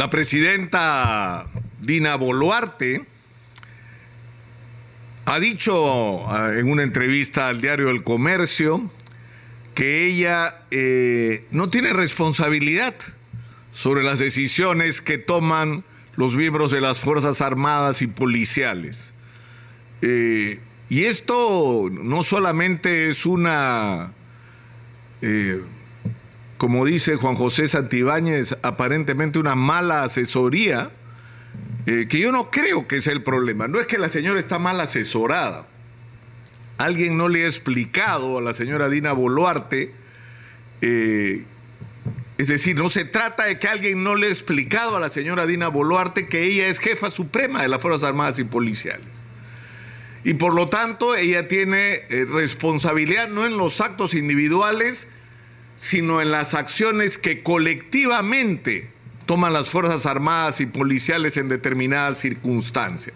La presidenta Dina Boluarte ha dicho ah, en una entrevista al diario El Comercio que ella eh, no tiene responsabilidad sobre las decisiones que toman los miembros de las Fuerzas Armadas y policiales. Eh, y esto no solamente es una, eh, como dice Juan José Santibáñez, aparentemente una mala asesoría, eh, que yo no creo que sea el problema. No es que la señora está mal asesorada. Alguien no le ha explicado a la señora Dina Boluarte, es decir, no se trata de que alguien no le ha explicado a la señora Dina Boluarte que ella es jefa suprema de las Fuerzas Armadas y Policiales. Y por lo tanto, ella tiene eh, responsabilidad no en los actos individuales, sino en las acciones que colectivamente toman las Fuerzas Armadas y Policiales en determinadas circunstancias.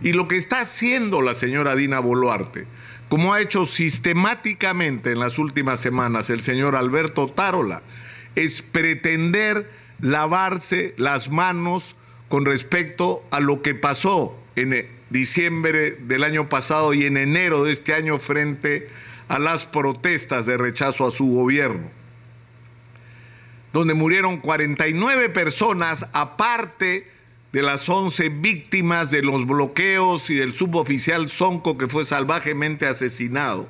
Y lo que está haciendo la señora Dina Boluarte, como ha hecho sistemáticamente en las últimas semanas el señor Alberto Tarola, es pretender lavarse las manos con respecto a lo que pasó en diciembre del año pasado y en enero de este año frente a las protestas de rechazo a su gobierno, donde murieron 49 personas aparte de las 11 víctimas de los bloqueos y del suboficial Sonco que fue salvajemente asesinado.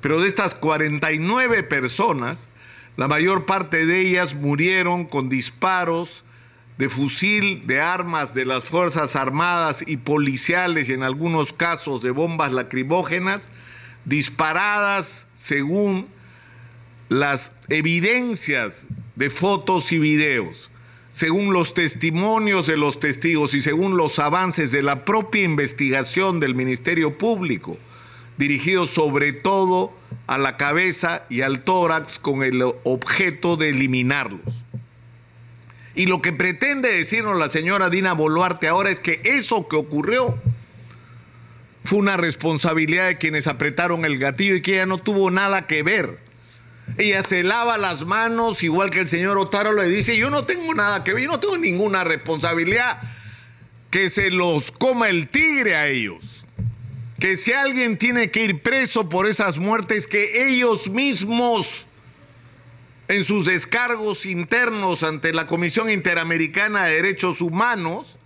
Pero de estas 49 personas, la mayor parte de ellas murieron con disparos de fusil, de armas de las Fuerzas Armadas y policiales y en algunos casos de bombas lacrimógenas, disparadas según las evidencias de fotos y videos, según los testimonios de los testigos y según los avances de la propia investigación del Ministerio Público, dirigidos sobre todo a la cabeza y al tórax con el objeto de eliminarlos. Y lo que pretende decirnos la señora Dina Boluarte ahora es que eso que ocurrió fue una responsabilidad de quienes apretaron el gatillo y que ella no tuvo nada que ver. Ella se lava las manos, igual que el señor Otaro le dice, yo no tengo nada que ver, yo no tengo ninguna responsabilidad. Que se los coma el tigre a ellos. Que si alguien tiene que ir preso por esas muertes, que ellos mismos en sus descargos internos ante la Comisión Interamericana de Derechos Humanos,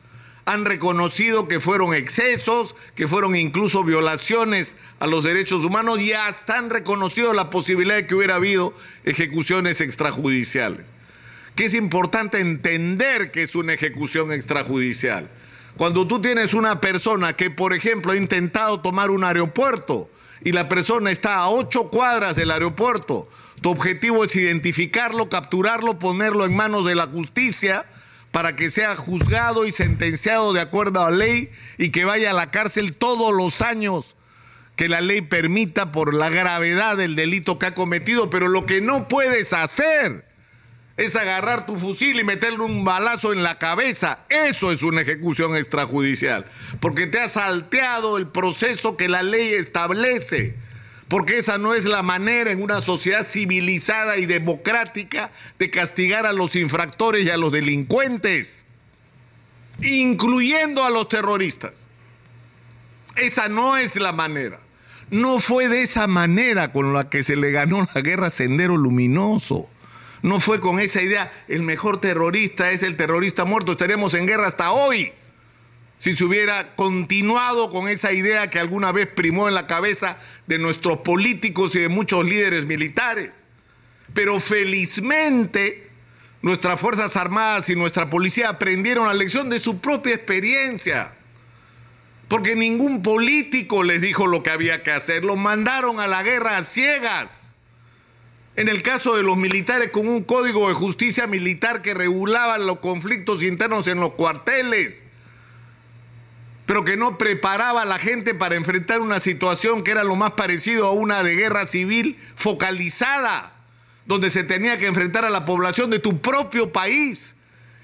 han reconocido que fueron excesos, que fueron incluso violaciones a los derechos humanos y hasta han reconocido la posibilidad de que hubiera habido ejecuciones extrajudiciales. Que es importante entender que es una ejecución extrajudicial. Cuando tú tienes una persona que, por ejemplo, ha intentado tomar un aeropuerto y la persona está a ocho cuadras del aeropuerto, tu objetivo es identificarlo, capturarlo, ponerlo en manos de la justicia para que sea juzgado y sentenciado de acuerdo a la ley y que vaya a la cárcel todos los años que la ley permita por la gravedad del delito que ha cometido. Pero lo que no puedes hacer es agarrar tu fusil y meterle un balazo en la cabeza. Eso es una ejecución extrajudicial, porque te ha salteado el proceso que la ley establece porque esa no es la manera en una sociedad civilizada y democrática de castigar a los infractores y a los delincuentes, incluyendo a los terroristas. Esa no es la manera. No fue de esa manera con la que se le ganó la guerra Sendero Luminoso. No fue con esa idea, el mejor terrorista es el terrorista muerto, estaremos en guerra hasta hoy si se hubiera continuado con esa idea que alguna vez primó en la cabeza de nuestros políticos y de muchos líderes militares. Pero felizmente nuestras Fuerzas Armadas y nuestra policía aprendieron la lección de su propia experiencia. Porque ningún político les dijo lo que había que hacer, los mandaron a la guerra a ciegas. En el caso de los militares con un código de justicia militar que regulaba los conflictos internos en los cuarteles pero que no preparaba a la gente para enfrentar una situación que era lo más parecido a una de guerra civil focalizada, donde se tenía que enfrentar a la población de tu propio país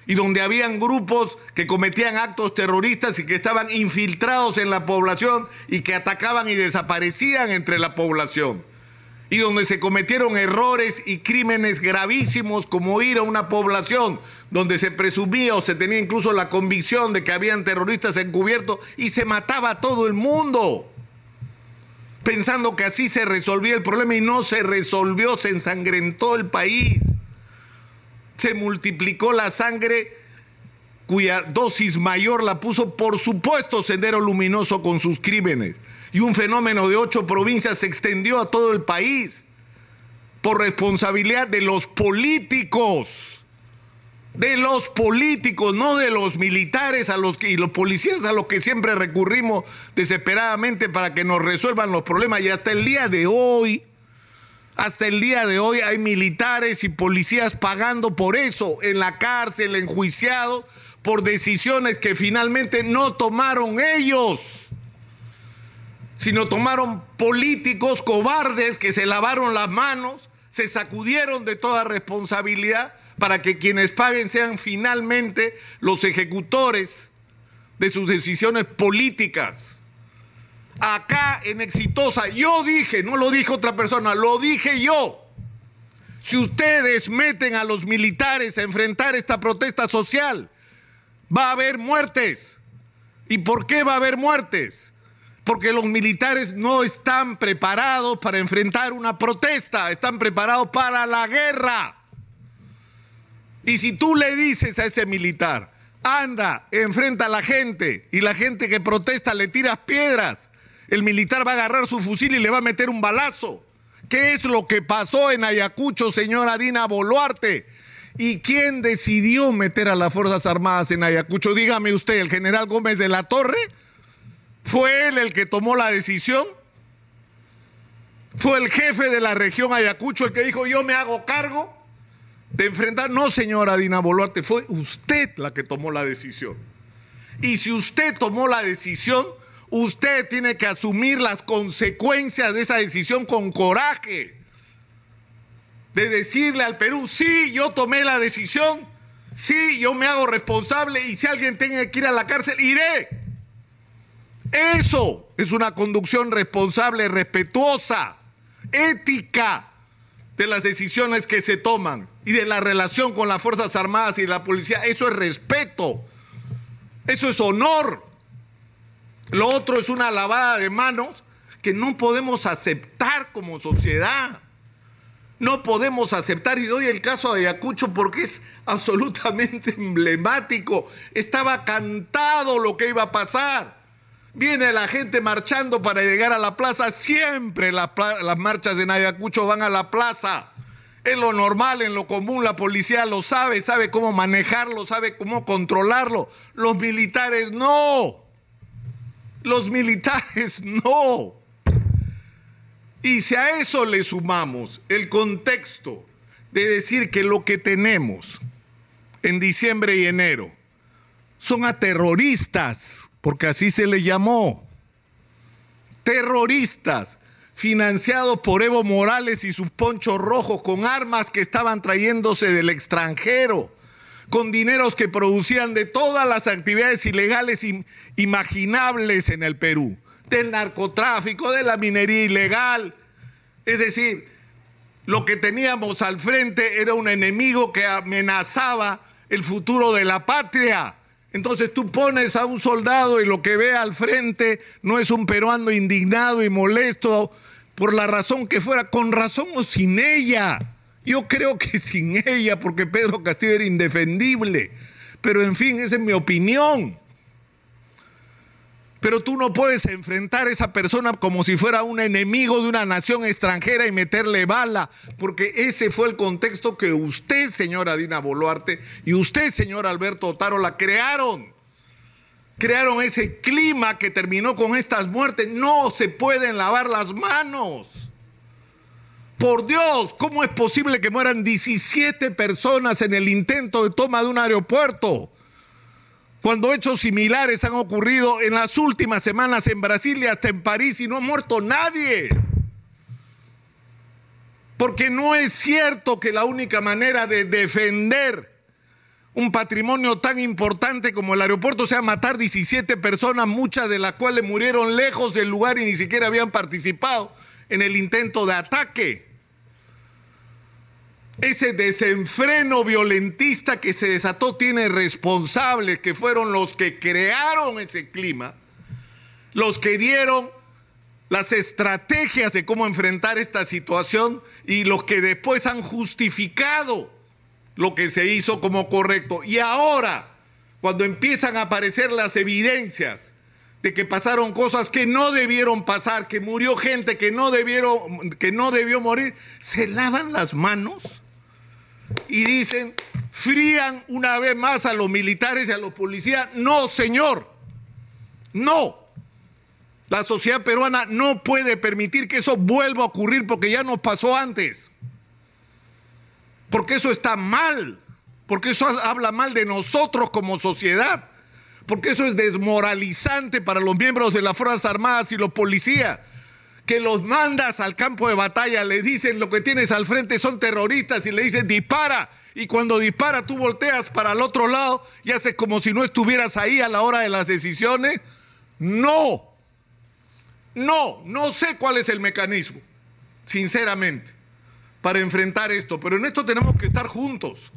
y donde habían grupos que cometían actos terroristas y que estaban infiltrados en la población y que atacaban y desaparecían entre la población. Y donde se cometieron errores y crímenes gravísimos como ir a una población donde se presumía o se tenía incluso la convicción de que habían terroristas encubiertos y se mataba a todo el mundo, pensando que así se resolvía el problema y no se resolvió, se ensangrentó el país, se multiplicó la sangre cuya dosis mayor la puso, por supuesto, Sendero Luminoso con sus crímenes y un fenómeno de ocho provincias se extendió a todo el país por responsabilidad de los políticos, de los políticos, no de los militares a los que, y los policías a los que siempre recurrimos desesperadamente para que nos resuelvan los problemas. Y hasta el día de hoy, hasta el día de hoy hay militares y policías pagando por eso en la cárcel, enjuiciados por decisiones que finalmente no tomaron ellos sino tomaron políticos cobardes que se lavaron las manos, se sacudieron de toda responsabilidad para que quienes paguen sean finalmente los ejecutores de sus decisiones políticas. Acá en Exitosa, yo dije, no lo dijo otra persona, lo dije yo. Si ustedes meten a los militares a enfrentar esta protesta social, va a haber muertes. ¿Y por qué va a haber muertes? Porque los militares no están preparados para enfrentar una protesta, están preparados para la guerra. Y si tú le dices a ese militar, anda, enfrenta a la gente, y la gente que protesta le tiras piedras, el militar va a agarrar su fusil y le va a meter un balazo. ¿Qué es lo que pasó en Ayacucho, señora Dina Boluarte? ¿Y quién decidió meter a las Fuerzas Armadas en Ayacucho? Dígame usted, ¿el general Gómez de la Torre? ¿Fue él el que tomó la decisión? ¿Fue el jefe de la región Ayacucho el que dijo yo me hago cargo de enfrentar? No, señora Dina Boluarte, fue usted la que tomó la decisión. Y si usted tomó la decisión, usted tiene que asumir las consecuencias de esa decisión con coraje. De decirle al Perú, sí, yo tomé la decisión, sí, yo me hago responsable y si alguien tiene que ir a la cárcel, iré. Eso es una conducción responsable, respetuosa, ética de las decisiones que se toman y de la relación con las Fuerzas Armadas y la policía. Eso es respeto. Eso es honor. Lo otro es una lavada de manos que no podemos aceptar como sociedad. No podemos aceptar, y doy el caso de Ayacucho porque es absolutamente emblemático. Estaba cantado lo que iba a pasar. Viene la gente marchando para llegar a la plaza. Siempre las, marchas de Ayacucho van a la plaza. Es lo normal, en lo común, la policía lo sabe, sabe cómo manejarlo, sabe cómo controlarlo. Los militares no. Los militares no. Y si a eso le sumamos el contexto de decir que lo que tenemos en diciembre y enero son a terroristas porque así se le llamó. Terroristas financiados por Evo Morales y sus ponchos rojos con armas que estaban trayéndose del extranjero, con dineros que producían de todas las actividades ilegales imaginables en el Perú, del narcotráfico, de la minería ilegal. Es decir, lo que teníamos al frente era un enemigo que amenazaba el futuro de la patria. Entonces tú pones a un soldado y lo que ve al frente no es un peruano indignado y molesto por la razón que fuera, con razón o sin ella. Yo creo que sin ella, porque Pedro Castillo era indefendible. Pero en fin, esa es mi opinión. Pero tú no puedes enfrentar a esa persona como si fuera un enemigo de una nación extranjera y meterle bala, porque ese fue el contexto que usted, señora Dina Boluarte, y usted, señor Alberto Otaro, la crearon. Crearon ese clima que terminó con estas muertes. No se pueden lavar las manos. Por Dios, ¿cómo es posible que mueran 17 personas en el intento de toma de un aeropuerto? Cuando hechos similares han ocurrido en las últimas semanas en Brasil y hasta en París y no ha muerto nadie. Porque no es cierto que la única manera de defender un patrimonio tan importante como el aeropuerto sea matar 17 personas, muchas de las cuales murieron lejos del lugar y ni siquiera habían participado en el intento de ataque. Ese desenfreno violentista que se desató tiene responsables que fueron los que crearon ese clima, los que dieron las estrategias de cómo enfrentar esta situación y los que después han justificado lo que se hizo como correcto. Y ahora, cuando empiezan a aparecer las evidencias de que pasaron cosas que no debieron pasar, que murió gente que no, debieron, que no debió morir, se lavan las manos y dicen, frían una vez más a los militares y a los policías. No, señor, no. La sociedad peruana no puede permitir que eso vuelva a ocurrir porque ya nos pasó antes. Porque eso está mal. Porque eso habla mal de nosotros como sociedad. Porque eso es desmoralizante para los miembros de las Fuerzas Armadas y los policías. Que los mandas al campo de batalla, le dicen lo que tienes al frente son terroristas y le dicen dispara. Y cuando dispara tú volteas para el otro lado y haces como si no estuvieras ahí a la hora de las decisiones. No. No, no sé cuál es el mecanismo, sinceramente, para enfrentar esto, pero en esto tenemos que estar juntos.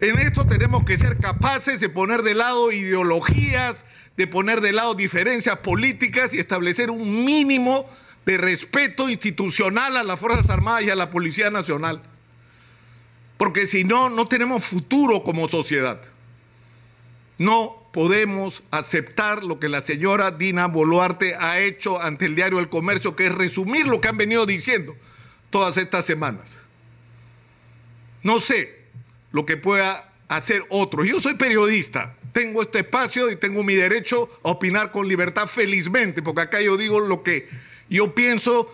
En esto tenemos que ser capaces de poner de lado ideologías, de poner de lado diferencias políticas y establecer un mínimo de respeto institucional a las Fuerzas Armadas y a la Policía Nacional. Porque si no, no tenemos futuro como sociedad. No podemos aceptar lo que la señora Dina Boluarte ha hecho ante el diario El Comercio, que es resumir lo que han venido diciendo todas estas semanas. No sé lo que pueda hacer otro. Yo soy periodista, tengo este espacio y tengo mi derecho a opinar con libertad felizmente, porque acá yo digo lo que yo pienso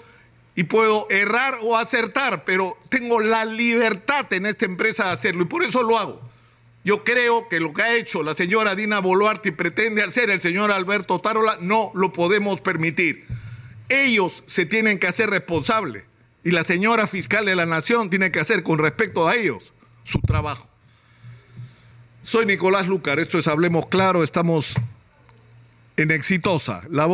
y puedo errar o acertar, pero tengo la libertad en esta empresa de hacerlo y por eso lo hago. Yo creo que lo que ha hecho la señora Dina Boluarte y pretende hacer el señor Alberto Tarola no lo podemos permitir. Ellos se tienen que hacer responsables y la señora fiscal de la nación tiene que hacer con respecto a ellos su trabajo. Soy Nicolás Lucar, esto es Hablemos Claro, estamos en Exitosa. La